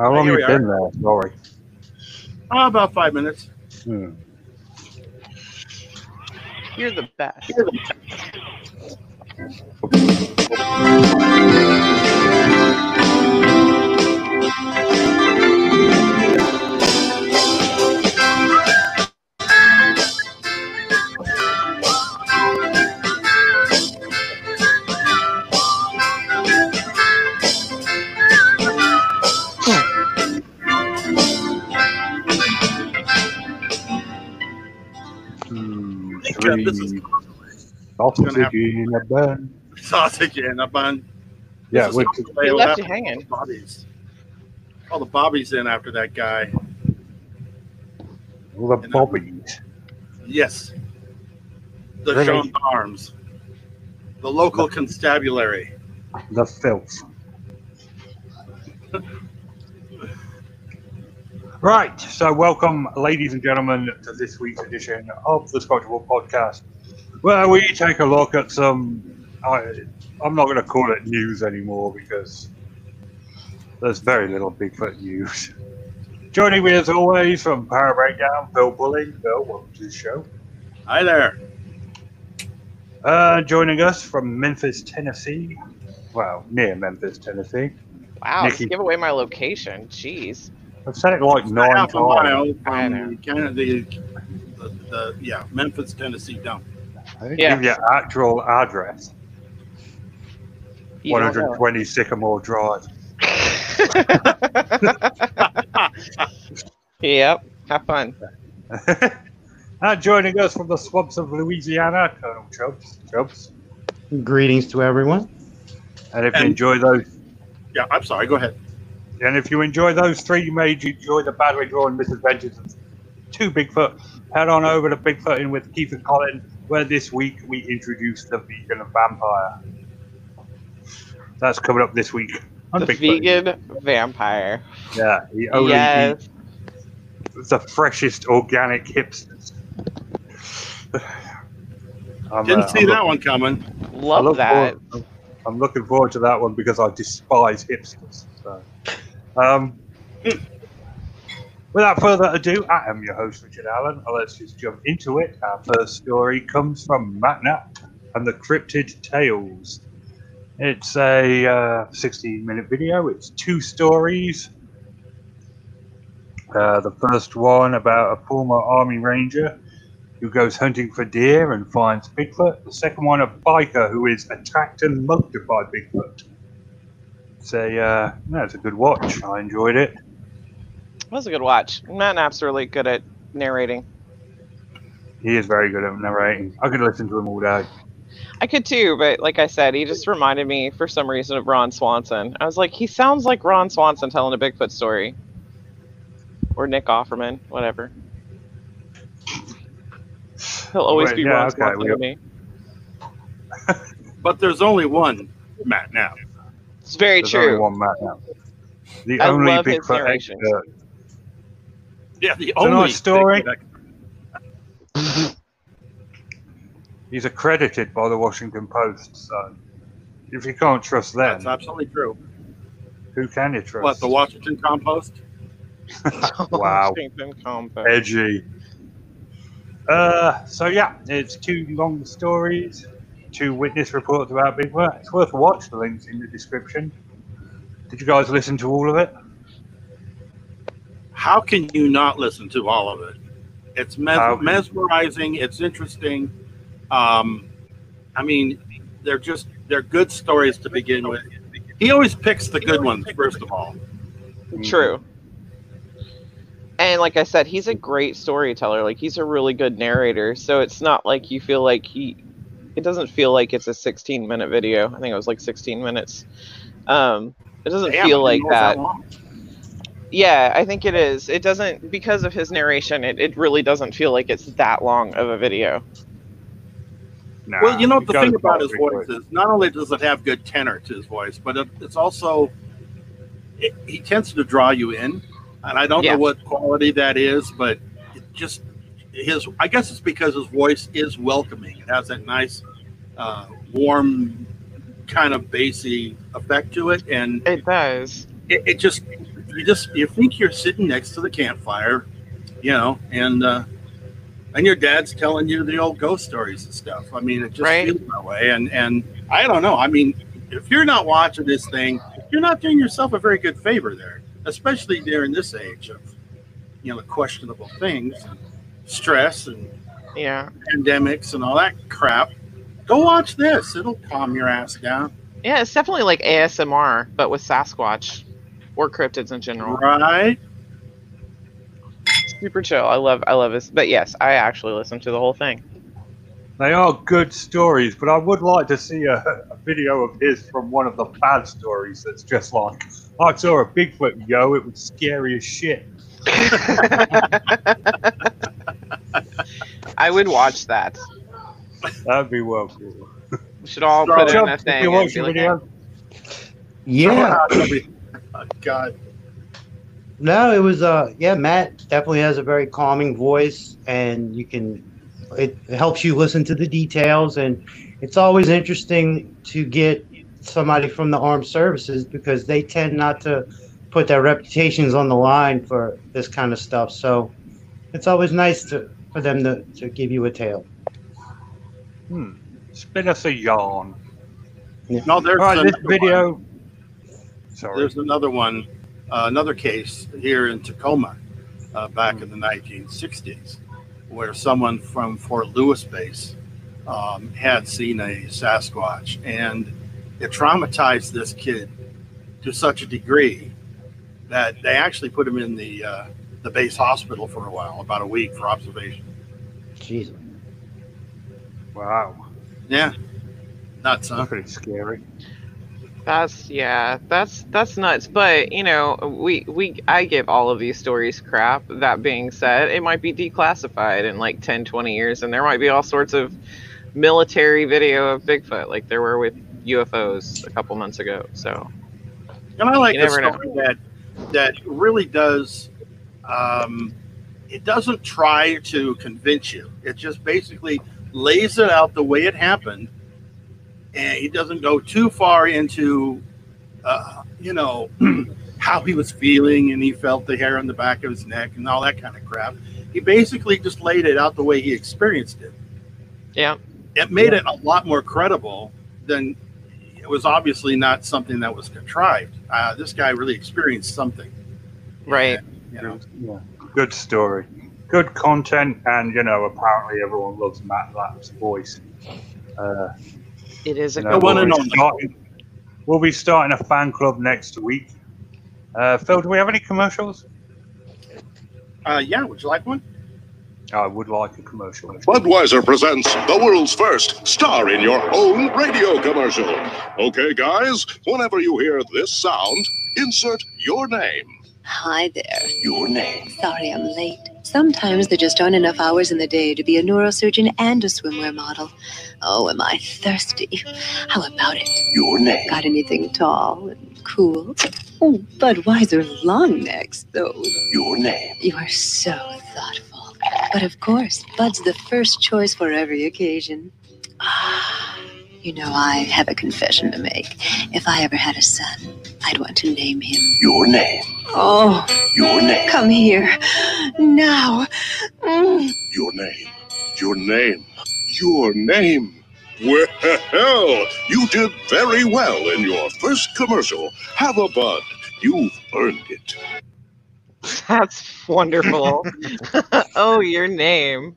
How long Here you we been there? Sorry. Oh, about five minutes. Hmm. You're the best. Hmm. Yeah, this is Three. Sausage have- in a bun. sausage and a bun. Yeah, This is which, also left left you hanging. Bobbies. All the Bobbies in after that guy. all the uh, bobbies. Yes. The Really? gendarmes. The local constabulary. The filth. Right, so welcome, ladies and gentlemen, to this week's edition of the Squatchable Podcast, where we take a look at some. I, I'm not going to call it news anymore because there's very little Bigfoot news. Joining me as always from Power Breakdown, Bill Bulling. Bill, welcome to the show. Hi there. Uh, joining us from Memphis, Tennessee. Well, near Memphis, Tennessee. Wow, Nikki. give away my location. Jeez. I've said it like nine Half a times. mile um, I know. from Canada, the, the, the, yeah, Memphis, Tennessee dump. I didn't Yeah. give you actual address. You 120 Sycamore Drive. yep. Have fun. and joining us from the swamps of Louisiana, Colonel Chubbs. Chubbs. Greetings to everyone. And if you enjoy those, Yeah, I'm sorry. Go ahead. And if you enjoy those three, you may enjoy the badly drawn misadventures of two Bigfoot. Head on over to Bigfoot in with Keith and Colin, where this week we introduce the vegan vampire. That's coming up this week. on The Bigfoot. vegan vampire. Yeah, he only Yes. eats the freshest organic hipsters. I'm, Didn't uh, see I'm that look- one coming. I Love look that. forward- I'm looking forward to that one because I despise hipsters. So, um, without further ado, I am your host, Richard Allen. Let's just jump into it. Our first story comes from Matt Knapp and the Cryptid Tales. It's a uh, 16 minute video, it's two stories. Uh, the first one about a former Army Ranger who goes hunting for deer and finds Bigfoot. The second one, a biker who is attacked and mugged by Bigfoot. It's a, uh, no, it's a good watch. I enjoyed it. That was a good watch. Matt Knapp's really good at narrating. He is very good at narrating. I could listen to him all day. I could too, but like I said, he just reminded me for some reason of Ron Swanson. I was like, he sounds like Ron Swanson telling a Bigfoot story. Or Nick Offerman, whatever. He'll always Wait, be yeah, Ron okay, Swanson to me. But there's only one Matt now. It's very There's only true. one Matt now. The I only love his Bigfoot narrations. expert. Yeah, the a only nice story. Bigfoot- He's accredited by the Washington Post. So if you can't trust them, That's absolutely true. who can you trust? What, the Washington compost? Wow. Washington Compost. edgy. Uh, so yeah, it's two long stories, two witness reports about Bigfoot. It's worth a watch. The links in the description. Did you guys listen to all of it? How can you not listen to all of it? It's mes- mesmerizing. It's interesting. Um, I mean, they're just they're good stories to begin with. He always picks the good ones first of all. True. And like I said, he's a great storyteller. Like he's a really good narrator. So it's not like you feel like he it doesn't feel like it's a 16 minute video. I think it was like 16 minutes. Um it doesn't Damn, feel like didn't know it was that. Yeah, I think it is. It doesn't because of his narration, it, it really doesn't feel like it's that long of a video. Nah, Well, you know the thing about his voice quick. is not only does it have good tenor to his voice, but it, it's also it, he tends to draw you in, and I don't Yeah. know what quality that is, but it just his. I guess it's because his voice is welcoming. It has that nice, uh, warm, kind of bassy effect to it, and It does. it, it just you just you think you're sitting next to the campfire, you know, and uh, and your dad's telling you the old ghost stories and stuff. I mean, it just Right. feels that way. And and I don't know. I mean, if you're not watching this thing, you're not doing yourself a very good favor there, especially during this age of you know questionable things, stress and Yeah. pandemics and all that crap. Go watch this. It'll calm your ass down. Yeah, it's definitely like ASMR, but with Sasquatch or cryptids in general. Right? Super chill. I love I love this. But yes, I actually listened to the whole thing. They are good stories, but I would like to see a, a video of his from one of the bad stories that's just like, I saw a Bigfoot, yo, it was scary as shit. I would watch that. That'd be well cool. We should all So, put it in a thing. you and watch be the like, video? Yeah. Oh, God. No, it was uh yeah, Matt definitely has a very calming voice and you can it helps you listen to the details and it's always interesting to get somebody from the armed services because they tend not to put their reputations on the line for this kind of stuff. So it's always nice to for them to, to give you a tale. Hmm. Spin us a yarn. No, there's All right, this another one. video. Sorry. There's another one, uh, another case here in Tacoma uh, back in the 1960s where someone from Fort Lewis base um, had seen a Sasquatch and it traumatized this kid to such a degree that they actually put him in the uh, the base hospital for a while, about a week for observation. Jesus. Wow. Yeah, nuts, huh? That's pretty scary. That's yeah, that's that's nuts. But you know, we we I give all of these stories crap. That being said, it might be declassified in like 10, 20 years, and there might be all sorts of military video of Bigfoot, like there were with UFOs a couple months ago. So And I like You the never know. story that that really does. Um, it doesn't try to convince you. It just basically lays it out the way it happened, and he doesn't go too far into, uh, you know, how he was feeling and he felt the hair on the back of his neck and all that kind of crap. He basically just laid it out the way he experienced it. yeah, It made it a lot more credible than it was obviously not something that was contrived. Uh, this guy really experienced something. right. You know, Yeah. Good story. Good content, and you know, apparently everyone loves Matt Lapp's voice. Uh, It is a you know, The one we'll, and be only. starting, we'll be starting a fan club next week. Uh, Phil, do we have any commercials? uh, yeah. Would you like one? I would like a commercial. Budweiser presents the world's first star in your own radio commercial. Okay, guys, whenever you hear this sound, insert your name. Hi there. Your name. Sorry I'm late. Sometimes there just aren't enough hours in the day to be a neurosurgeon and a swimwear model. Oh, am I thirsty? How about it? Your name. Got anything tall and cool? Oh, Budweiser long necks, though. Your name. You are so thoughtful. But of course, Bud's the first choice for every occasion. Ah, you know, I have a confession to make. If I ever had a son, I'd want to name him. Your name. Oh, Your name. come here. Now. Mm. Your name. Your name. Your name. Well, you did very well in your first commercial. Have a bud. You've earned it. That's wonderful. oh, your name.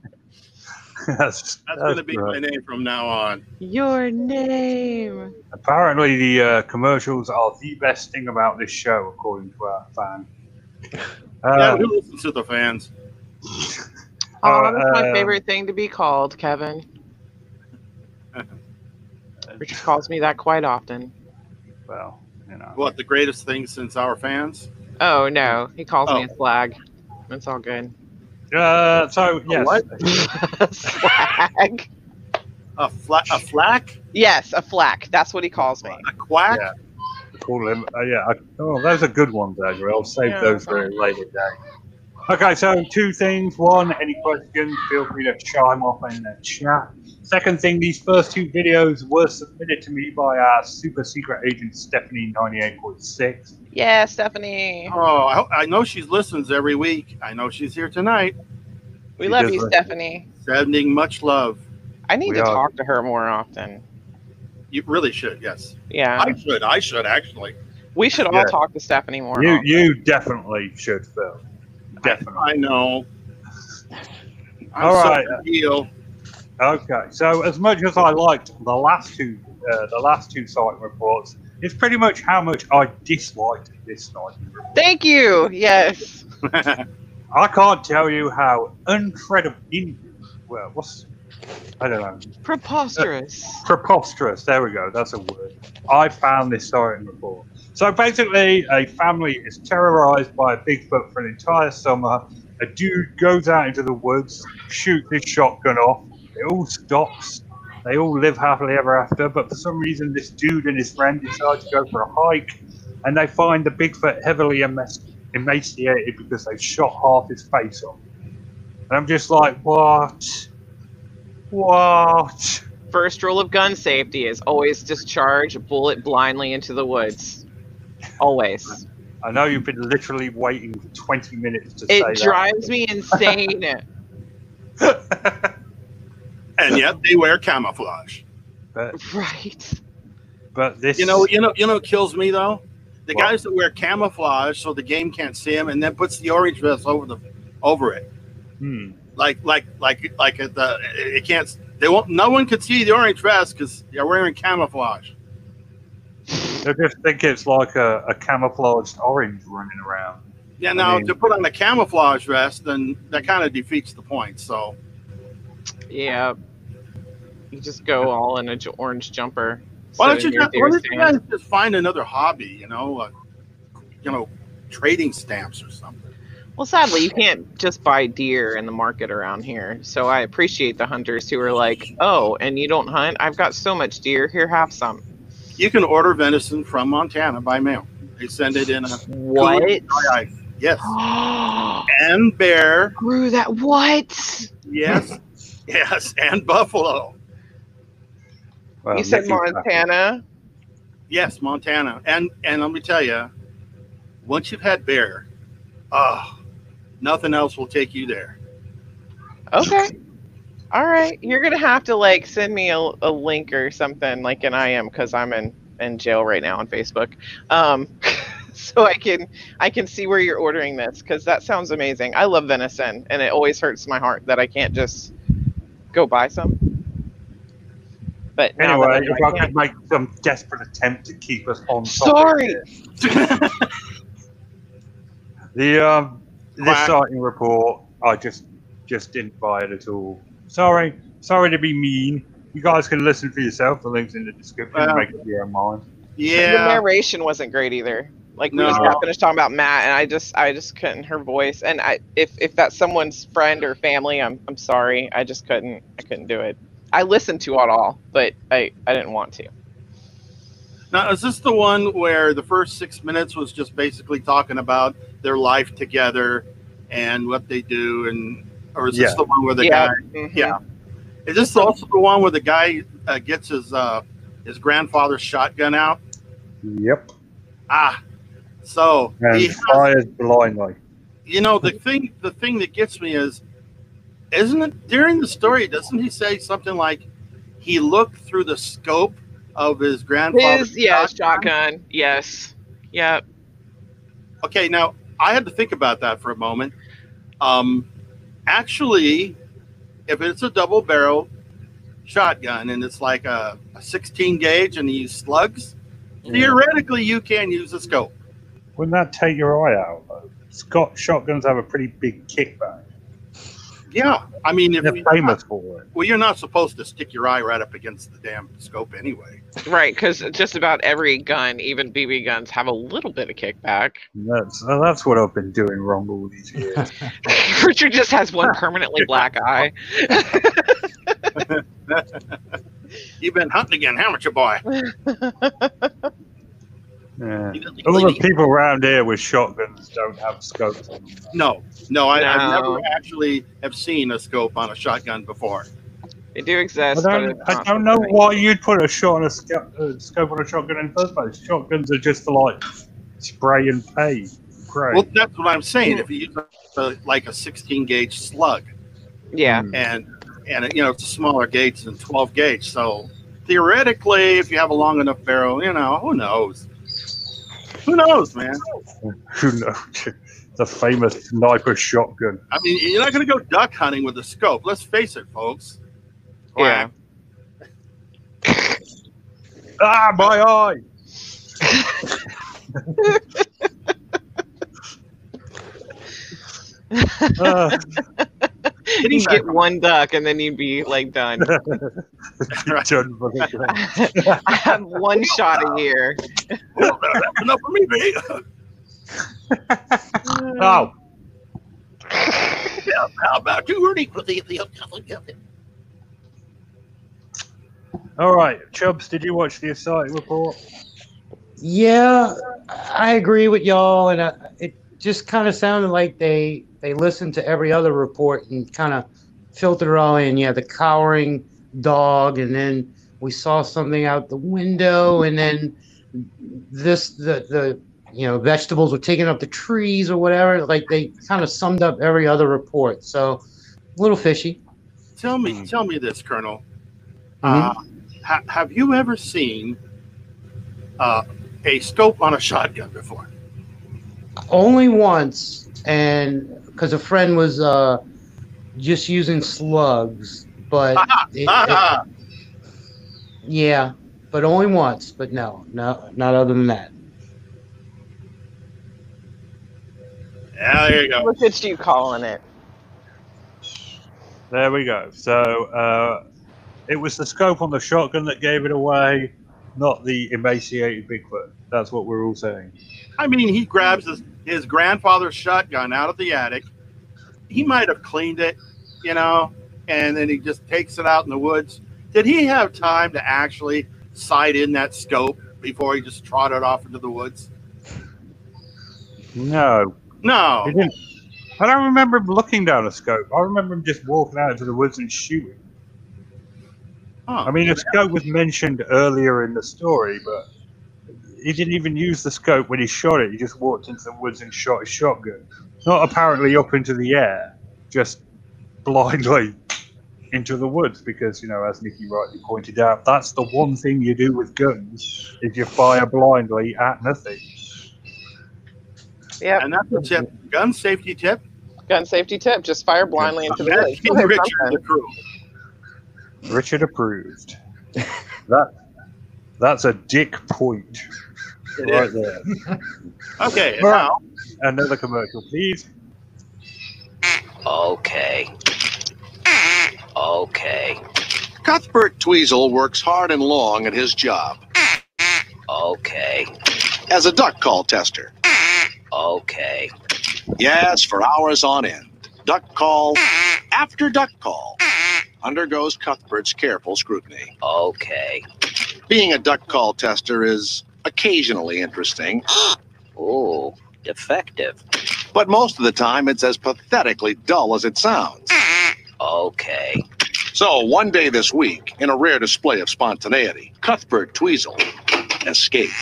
that's That's, going to be great. my name from now on. Your name. Apparently, the uh, commercials are the best thing about this show, according to our fan. yeah, Uh, who listens to the fans? Oh, Uh, that's my um, favorite thing to be called, Kevin. Richard calls me that quite often. well, you know. What the greatest thing since our fans? Oh no, he calls me Oh. a slag. It's all good. Uh, so yes, what? slag. A fla- a flack? Yes, a flack. That's what he calls me. A quack? Yeah. call him. Uh, yeah. I, oh, those are good ones, Andrew. I'll save Yeah. those for a later day. Okay, so two things. One, any questions? Feel free to chime off in the chat. Second thing, these first two videos were submitted to me by our super secret agent Stephanie ninety eight point six. Yeah, Stephanie. Oh, I, I know she listens every week. I know she's here tonight. We She love you, like- Stephanie. Sending much love. I need We to are. talk to her more often. You really should. Yes, Yeah. I should. I should actually. we should all Yeah. talk to Stephanie more You often. you definitely should, Phil. Definitely. I know. I'm All so right. deal. Okay, so as much as I liked the last two, uh, the last two sighting reports, it's pretty much how much I disliked this sighting report. Thank you. Yes. I can't tell you how incredible, in, well, what's, I don't know, Preposterous. preposterous. There we go. That's a word. I found this sighting report. So basically, a family is terrorized by a Bigfoot for an entire summer. A dude goes out into the woods, shoots his shotgun off. It all stops. They all live happily ever after. But for some reason, this dude and his friend decide to go for a hike, and they find the Bigfoot heavily emaciated because they shot half his face off. And I'm just like, what? What? First rule of gun safety is always discharge a bullet blindly into the woods. Always. I know you've been literally waiting for 20 minutes to say that. It drives me insane. that. and yet they wear camouflage. but, right. but this. You know, you know, you know, what kills me though. The What? guys that wear camouflage so the game can't see them, and then puts the orange vest over the over it, Hmm. like like like like the it can't. They won't. No one could see the orange vest because they're wearing camouflage. I just think it's like a, a camouflaged orange running around. Yeah. Now mean- to put on a camouflage vest, then that kind of defeats the point. So Yeah. You just go all in a j- orange jumper. why don't you just, why don't you guys just find another hobby? You know, uh, you know, trading stamps or something. Well, sadly, you can't just buy deer in the market around here. So I appreciate the hunters who are like, "Oh, and you don't hunt? I've got so much deer. Here, have some." You can order venison from Montana by mail. They send it in a What? cooler dry ice. Yes, and bear. Screw that! What? Yes, yes, and buffalo. Well, you said Mickey's Montana. Yes, Montana. And and let me tell you, once you've had bear, oh, nothing else will take you there. Okay. All right. You're gonna have to like send me a, a link or something like an IM because I'm in in jail right now on Facebook. Um, so I can I can see where you're ordering this because that sounds amazing. I love venison, and it always hurts my heart that I can't just go buy some. But Anyway, I know if I I could make some desperate attempt to keep us on Sorry. The um, this Quack. sighting report, I just just didn't buy it at all. Sorry, sorry to be mean. You guys can listen for yourself. The link's in the description. Well, make up your own mind. Yeah. The narration wasn't great either. Like we just got finished talking about Matt, and I just I just couldn't her voice. And I if if that's someone's friend or family, I'm I'm sorry. I just couldn't I couldn't do it. I listened to it all, but I I didn't want to. Now, is this the one where the first six minutes was just basically talking about their life together and what they do, and or is this Yeah. the one where the Yeah. guy? Mhm. Yeah. Is this also the one where the guy uh, gets his uh, his grandfather's shotgun out? Yep. Ah, so And he fires blindly. you know the thing the thing that gets me is isn't it during the story doesn't he say something like he looked through the scope of his grandfather's His yeah shotgun? shotgun. Yes. Yep. okay now i had to think about that for a moment um actually if it's a double barrel shotgun and it's like a, a 16 gauge and you use slugs theoretically you can use a scope Wouldn't that take your eye out? though? Scott shotguns have a pretty big kickback. yeah i mean if They're you- famous for it. well you're not supposed to stick your eye right up against the damn scope anyway Right, because just about every gun, even BB guns, have a little bit of kickback. That's uh, that's what I've been doing wrong all these years. Richard just has one permanently black eye. You've been hunting again, haven't you, boy? Yeah. You don't All the people around here with shotguns don't have scopes. No, no, I, I've No. never actually have seen a scope on a shotgun before. They do I exist. but don't, I don't know why you'd put a shot on a sco- uh, scope on a shotgun in the first place. Shotguns are just for like spray and pay. Great. Well, that's what I'm saying. If you use a, like a 16 gauge slug, Yeah. and and you know it's a smaller gauge than 12 gauge, so theoretically, if you have a long enough barrel, you know, who knows? Who knows, man? Who knows? the famous sniper shotgun. I mean, you're not going to go duck hunting with a scope. Let's face it, folks. Yeah. Ah, my eye! Ah, Getting You back get one duck and then he'd be like done. you're done for. I have one shot a year. Oh, that's enough for me, baby. Oh, Yeah, how about you, Ernie? all right. Chubbs, did you watch the Aside report? Yeah, I agree with y'all, and uh, it just kind of sounded like they they listened to every other report and kind of filtered it all in. Yeah, the cowering dog, and then we saw something out the window, and then this the the you know vegetables were taking up the trees or whatever. Like they kind of summed up every other report. So a little fishy. Tell Hmm. me, tell me this, Colonel. Mhm. Uh, ha- have you ever seen uh, a scope on a shotgun before? Only once, and because a friend was uh, just using slugs, but it- it- Ah, yeah, but only once. But no, no, not other than that. yeah, there you go. Look at you calling it. There we go. So uh, it was the scope on the shotgun that gave it away, not the emaciated Bigfoot. That's what we're all saying. I mean, he grabs his, his grandfather's shotgun out of the attic. He might have cleaned it, you know, and then he just takes it out in the woods. Did he have time to actually sight in that scope before he just trotted off into the woods? No, No. I don't remember him looking down a scope. I remember him just walking out into the woods and shooting. I mean, a scope was mentioned earlier in the story, but he didn't even use the scope when he shot it. He just walked into the woods and shot his shotgun. Not apparently up into the air, just blindly into the woods. Because you know, as Nikki rightly pointed out, that's the one thing you do with guns: is you fire blindly at nothing. yeah And that's a tip. Gun safety tip. Gun safety tip: just fire blindly into the woods. Richard the crew. Richard approved. that that's a dick point It right there. Okay, and Right. now Another commercial, please. Okay. Okay. Cuthbert Tweezle works hard and long at his job Okay. as a duck call tester. Okay. Yes, for hours on end. Duck call after duck call undergoes Cuthbert's careful scrutiny. Okay. Being a duck call tester is occasionally interesting, oh, defective. but most of the time it's as pathetically dull as it sounds. Okay. So, one day this week, in a rare display of spontaneity, Cuthbert Tweezle escaped.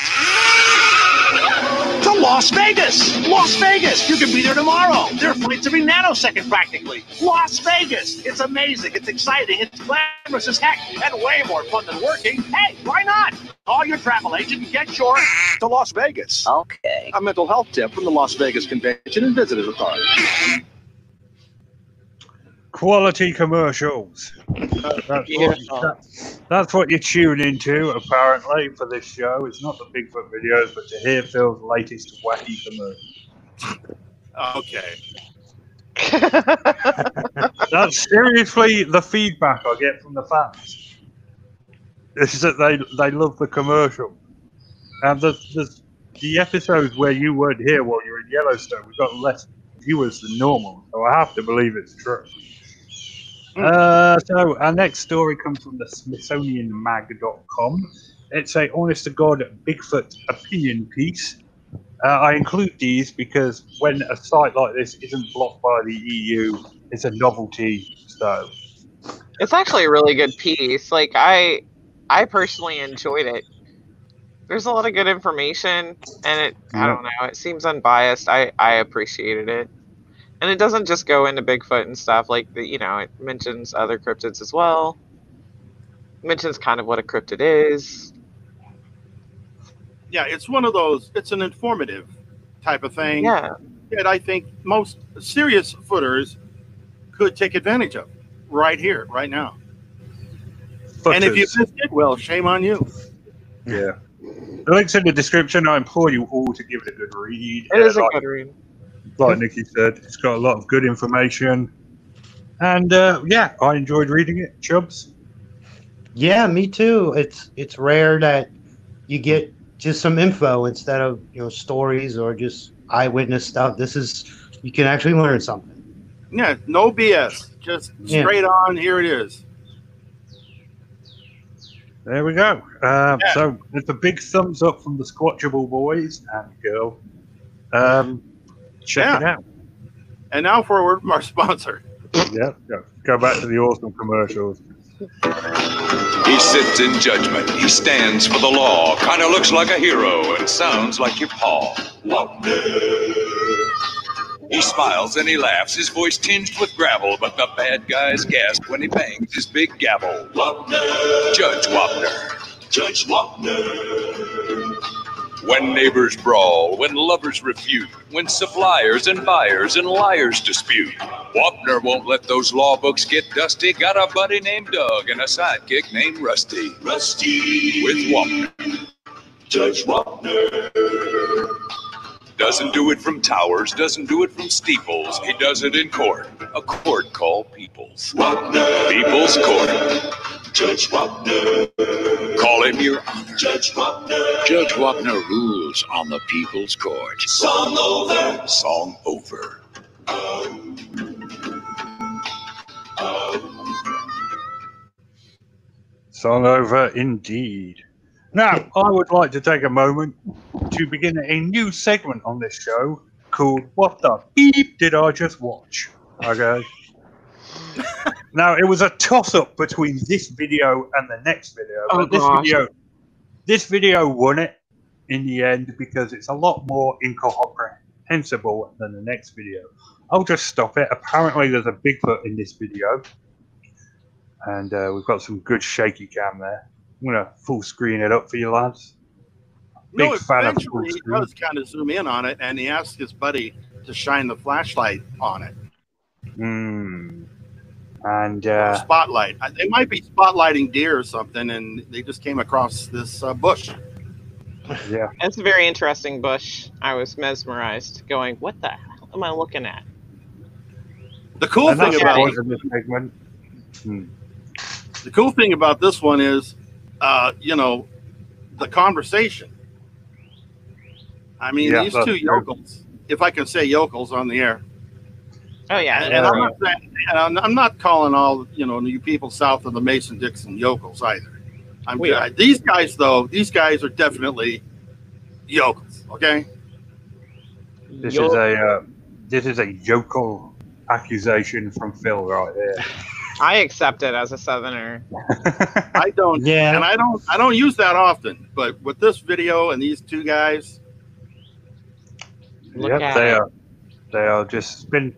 To Las Vegas! Las Vegas! You can be there tomorrow! There are flights every nanosecond practically. Las Vegas! It's amazing, it's exciting, it's glamorous as heck, and way more fun than working. Hey, why not? Call your travel agent and get your to Las Vegas. Okay. A mental health tip from the Las Vegas Convention and Visitors Authority. Quality commercials. That's what, Beautiful. that- that's what you tune into, apparently, for this show. It's not the Bigfoot videos, but to hear Phil's latest wacky commercial. okay. That's seriously the feedback I get from the fans. Is that they they love the commercial, and the the, the episodes where you weren't here while you're in Yellowstone, we've got less viewers than normal. So I have to believe it's true. Uh, so our next story comes from the SmithsonianMag.com. It's a honest to God Bigfoot opinion piece. Uh, I include these because when a site like this isn't blocked by the EU, it's a novelty. So It's actually a really good piece. Like I I personally enjoyed it. There's a lot of good information and it I don't know, it seems unbiased. I I appreciated it. And it doesn't just go into Bigfoot and stuff like the, you know, it mentions other cryptids as well. Mentions kind of what a cryptid is. Yeah, it's one of those. It's an informative type of thing Yeah. that I think most serious footers could take advantage of right here, right now. And if you Footers. missed it, well, shame on you. Yeah. The link's in the description. I implore you all to give it a good read. It is a like, good read. Like Nikki said, it's got a lot of good information. And uh, yeah, I enjoyed reading it. Chubbs. Yeah, me too. It's it's rare that you get just some info instead of you know stories or just eyewitness stuff. This is you can actually learn something. Yeah, no BS. Just Yeah. straight on. Here it is. There we go. Um, Yeah. So it's a big thumbs up from the Squatchable boys and girl. Um, check it out. And now for a word from our sponsor. Yeah, go, go back to the awesome commercials. He sits in judgment. He stands for the law. Kind of looks like a hero and sounds like your paw. He smiles and he laughs, his voice tinged with gravel, but the bad guys gasp when he bangs his big gavel. Judge Wapner. Judge Wapner. When neighbors brawl, when lovers refute, when suppliers and buyers and liars dispute, Wapner won't let those law books get dusty. Got a buddy named Doug and a sidekick named Rusty. Rusty with Wapner. Judge Wapner. Doesn't do it from towers, doesn't do it from steeples. He does it in court, a court called People's. Wapner. People's Court. Judge Wapner. Call him your honor. Judge Wapner. Judge Wapner rules on the People's Court. Song over. Song over. Song over indeed. Now, I would like to take a moment to begin a new segment on this show called What the Beep Did I Just Watch? Okay. Now, it was a toss up between this video and the next video. Oh, but this gosh. video this video won it in the end because it's a lot more incomprehensible than the next video. I'll just stop it. Apparently, there's a Bigfoot in this video, and uh, we've got some good shaky cam there. I'm gonna full screen it up for you lads. Big no, fan of eventually he full does kind of zoom in on it, and he asks his buddy to shine the flashlight on it, Hmm. And uh, spotlight. I- They might be spotlighting deer or something, and they just came across this uh, bush. yeah, It's a very interesting bush. I was mesmerized, going, "What the hell am I looking at?" The cool and thing about this segment. Hmm. the cool thing about this one is, uh, you know, the conversation. I mean, Yeah, these two yokels, if I can say yokels on the air, Oh yeah, and, and I'm not saying, and I'm, I'm not calling all you know you people south of the Mason Dixon yokels either. I'm We are. these guys though. These guys are definitely yokels. Okay, This Yo- is a uh, this is a yokel accusation from Phil right there. I accept it as a southerner. I don't, Yeah. and I don't, I don't use that often. But with this video and these two guys, Look yep, at they it. are. They are just spin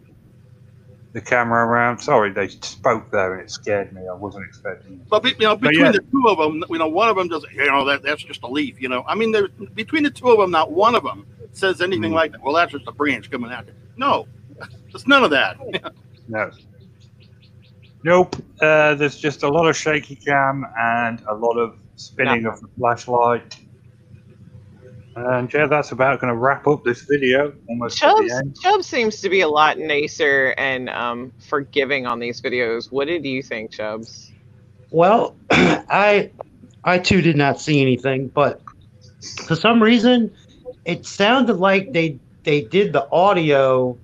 the camera around. Sorry, they spoke there and it scared me. I wasn't expecting. it. But you know, But between yeah. the two of them, you know, one of them doesn't. You know, that that's just a leaf. You know, I mean, there between the two of them, not one of them says anything Mm. like that. Well, that's just a branch coming out. No, it's none of that. No. Nope. Uh, there's just a lot of shaky cam and a lot of spinning of the flashlight. And yeah, that's about going to wrap up this video. Almost at Chubbs, the end. Chubbs seems to be a lot nicer and um, forgiving on these videos. What did you think, Chubbs? Well, I I too did not see anything, but for some reason, it sounded like they they did the audio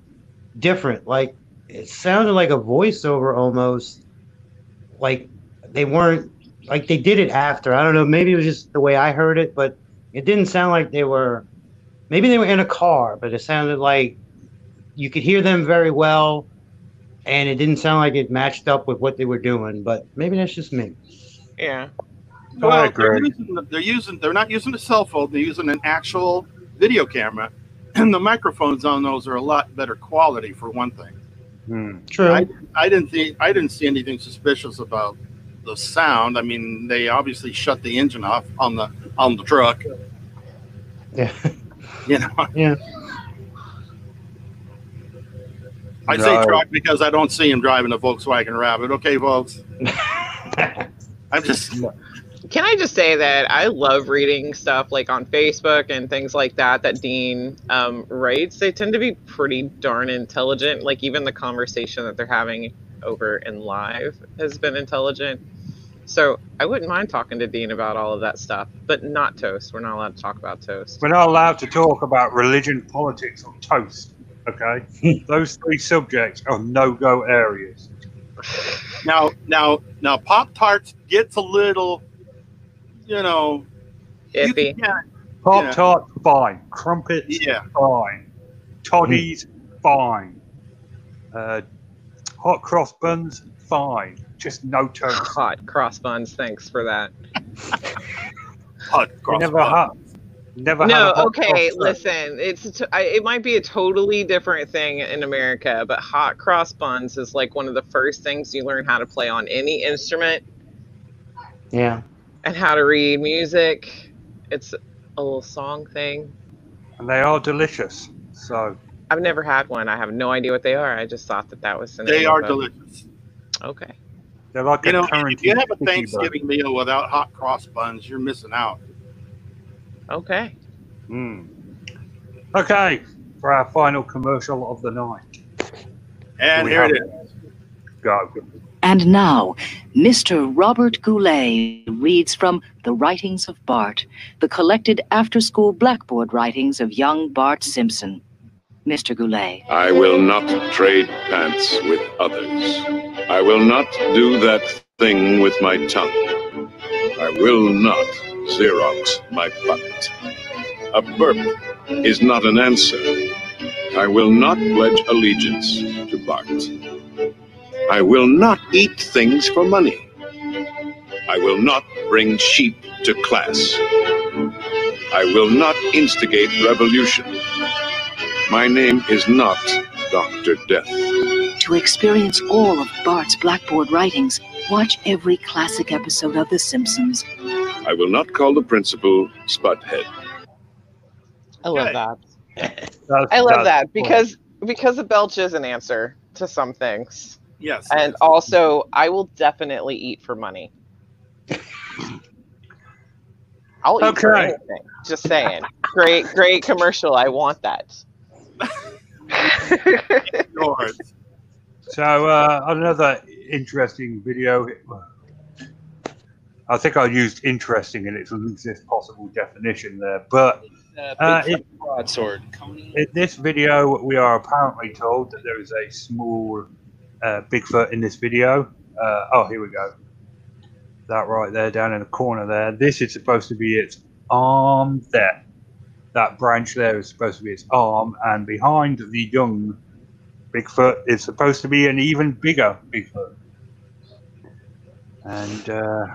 different. Like it sounded like a voiceover almost. Like they weren't like they did it after. I don't know. Maybe it was just the way I heard it, but it didn't sound like they were. Maybe they were in a car, but it sounded like you could hear them very well, and it didn't sound like it matched up with what they were doing. But maybe that's just me. Yeah. Well, they're using, they're using they're not using a cell phone. They're using an actual video camera, and the microphones on those are a lot better quality for one thing. Hmm. True. I, I didn't think I didn't see anything suspicious about the sound. I mean, they obviously shut the engine off on the on the truck. Yeah. You know, Yeah. I say truck because I don't see him driving a Volkswagen Rabbit. Okay, folks. I'm just Can I just say that I love reading stuff like on Facebook and things like that that Dean um, writes. They tend to be pretty darn intelligent. Like even the conversation that they're having over in live has been intelligent. So I wouldn't mind talking to Dean about all of that stuff, but not toast. We're not allowed to talk about toast. We're not allowed to talk about religion, politics, or toast. Okay, those three subjects are no-go areas. now now now Pop Tarts gets a little, you know, you Iffy. can- Pop tart, fine. Crumpets, yeah. fine. Toddies, fine. Uh, hot cross buns, fine. Just no turn. Hot cross buns. Thanks for that. Hot You cross never bun. had. Never had No, a okay. Listen, it's a t- I- it might be a totally different thing in America, but hot cross buns is like one of the first things you learn how to play on any instrument Yeah. and how to read music. It's a little song thing. and they are delicious. So I've never had one. I have no idea what they are. I just thought that that was the They are delicious. Okay. They're like You a know, current. if you have a Thanksgiving meal without hot cross buns, you're missing out. Okay. Mm. Okay, for our final commercial of the night. And We here it. Go. And now, Mr. Robert Goulet reads from The Writings of Bart, the collected after school blackboard writings of young Bart Simpson. Mr. Goulet. I will not trade pants with others. I will not do that thing with my tongue. I will not Xerox my butt. A burp is not an answer. I will not pledge allegiance to Bart. I will not eat things for money. I will not bring sheep to class. I will not instigate revolution. My name is not Dr. Death. To experience all of Bart's blackboard writings, watch every classic episode of The Simpsons. I will not call the principal Spudhead. I love that. I love that because because a belch is an answer to some things. Yes. And also, I will definitely eat for money. I'll eat for anything. Just saying. Great, great commercial. I want that. Yours. So uh, another interesting video. I think I used interesting in its loosest possible definition there, but Uh, it- broadsword. in this video we are apparently told that there is a small uh, Bigfoot in this video. Uh, oh, here we go. That right there, down in the corner there. This is supposed to be its arm there. That branch there is supposed to be its arm, and behind the young Bigfoot is supposed to be an even bigger Bigfoot. And uh,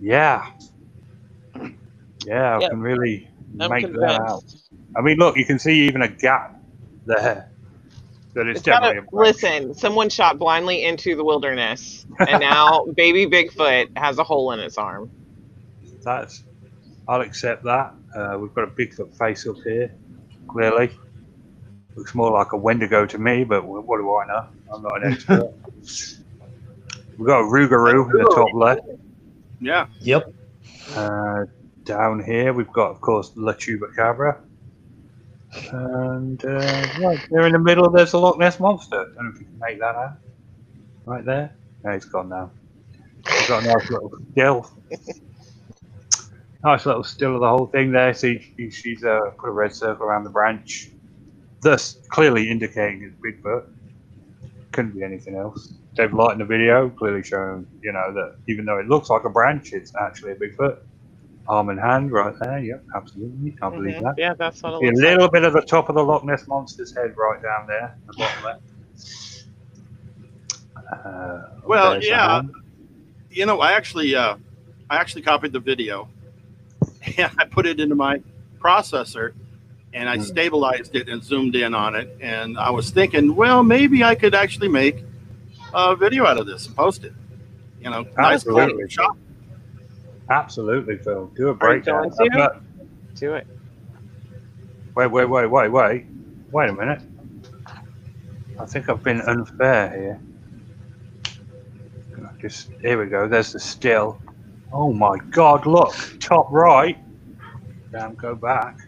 yeah, yeah, I can really I'm make that out. I mean, look, you can see even a gap there. That it's, It's gotta- definitely a branch. listen, someone shot blindly into the wilderness, and now baby Bigfoot has a hole in its arm. That's, I'll accept that. Uh, we've got a Bigfoot face up here, clearly. Looks more like a Wendigo to me, but what do I know? I'm not an expert. we've got a Rougarou in the top left. Yeah. Yep. Uh, down here, we've got, of course, La Chupacabra. And uh, right there in the middle, there's a Loch Ness Monster. don't know if you can make that out. Right there. No, it's gone now. We've got a nice little still. Nice little still of the whole thing there. See, she, she's uh, put a red circle around the branch, thus clearly indicating it's Bigfoot. Couldn't be anything else. They've lightened the video, clearly showing, you know, that even though it looks like a branch, it's actually a Bigfoot. Arm and hand right there. Yep, absolutely. Can't believe Mhm. that. Yeah, that's what it See a little like. bit of the top of the Loch Ness monster's head right down there, the bottom left. Uh, Well, yeah. You know, I actually, uh, I actually copied the video, and I put it into my processor, and I Hmm. stabilized it and zoomed in on it. And I was thinking, well, maybe I could actually make a video out of this and post it. You know, nice Absolutely. quality shot. Absolutely, Phil. Do a Are you breakdown. going Do it. Wait, wait, wait, wait, wait. Wait a minute. I think I've been unfair here. Just here we go. There's the still. Oh my God! Look, top right. Damn, go back.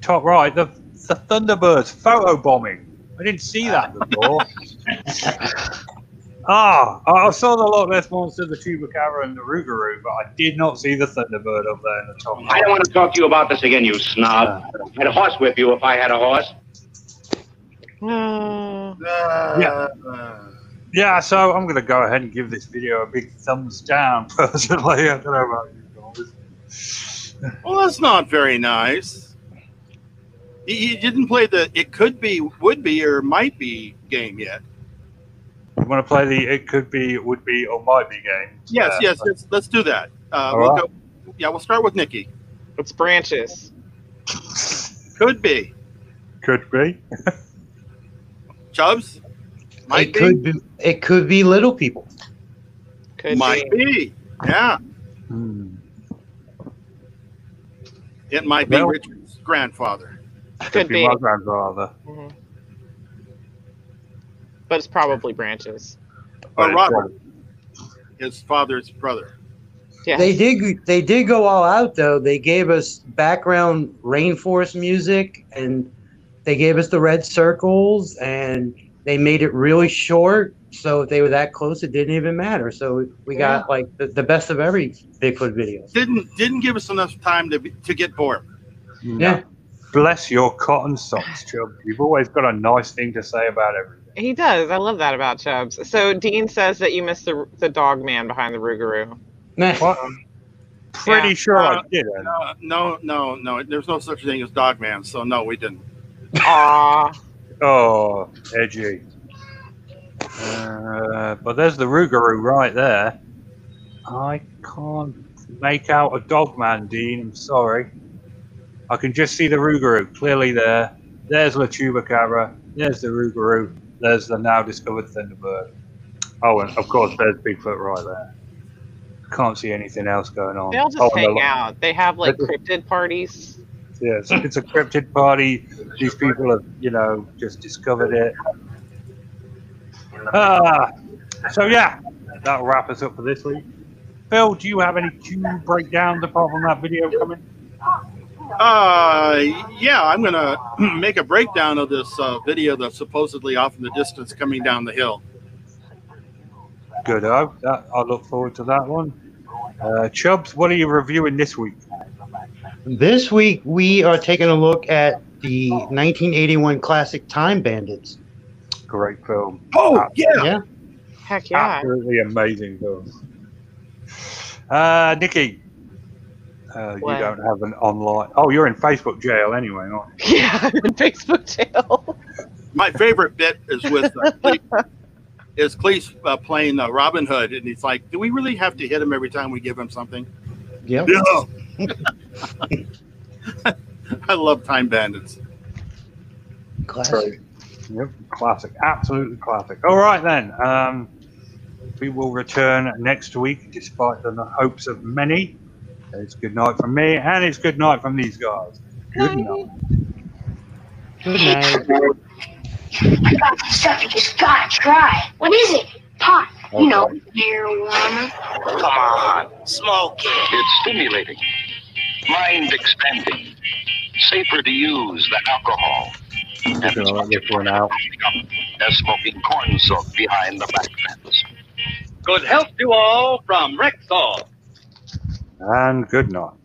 Top right. The the Thunderbirds photo bombing. I didn't see that before. ah, I I saw the Loch Ness monster, the Chupacabra, and the Rougarou, but I did not see the Thunderbird up there in the top. I don't want to talk to you about this again, you snob. I'd horsewhip you if I had a horse. No. Yeah. Uh. Yeah, so I'm going to go ahead and give this video a big thumbs down personally. I don't know about you guys. Well, that's not very nice. You, you didn't play the it could be, would be, or might be game yet. You want to play the it could be, would be, or might be game? Yes, Uh, yes, let's, let's do that. Uh, we'll right. go, yeah, we'll start with Nikki. It's branches. Could be. Could be. Chubbs? Might it be. could be. It could be little people. Could might be. be. Yeah. Hmm. It might be Well- Richard's grandfather. Could be. my grandfather. Mhm. But it's probably branches. But Or it's Robert, his father's brother. Yeah. They did. They did go all out though. They gave us background rainforest music, and they gave us the red circles, and they made it really short. So if they were that close, it didn't even matter. So we got like the, the best of every Bigfoot video. Didn't didn't give us enough time to be, to get bored. Yeah. Bless your cotton socks, Chubb. You've always got a nice thing to say about everything. He does. I love that about Chubbs. So Dean says that you missed the the dog man behind the Rougarou. What? Pretty Yeah. sure I Uh, didn't. Uh, no, no, no. There's no such thing as dog man. so no, we didn't. Aw. Oh, edgy. Uh, but there's the Rougarou right there. I can't make out a dogman, Dean. I'm sorry. I can just see the Rougarou clearly there. There's La Chupacabra. There's the Rougarou. There's the now discovered Thunderbird. Oh, and of course, there's Bigfoot right there. Can't see anything else going on. They all just Oh, hang out. They have like cryptid parties. Yes, it's a cryptid party. These people have, you know, just discovered it. Ah, so yeah, that'll wrap us up for this week. Phil, do you have any two breakdowns apart from that video coming? Uh, yeah, I'm gonna make a breakdown of this uh, video that's supposedly off in the distance coming down the hill. Good, that, I look forward to that one. Uh, Chubbs, what are you reviewing this week? This week we are taking a look at the 1981 classic Time Bandits. Great film. Oh yeah, Yeah. Heck yeah. Absolutely amazing film. Uh, Nikki, uh, you don't have an online. Oh, you're in Facebook jail anyway, aren't you? Yeah, I'm in Facebook jail. my favorite bit is with uh, Cleese, is Cleese uh, playing uh, Robin Hood, and he's like, "Do we really have to hit him every time we give him something?" Yep. Yeah. I love Time Bandits. Classic. Yep, classic, absolutely classic. All right then, um, we will return next week, despite the hopes of many. It's good night from me, and it's good night from these guys. Good night. Good night. I got some stuff you just gotta try. What is it? Pot. You know, beer warmer. Come on, smoke it. It's stimulating, mind expanding, safer to use than alcohol. I'm gonna let this one out. As smoking corn soak behind the back fence. Good health to all from Rexall. And good night.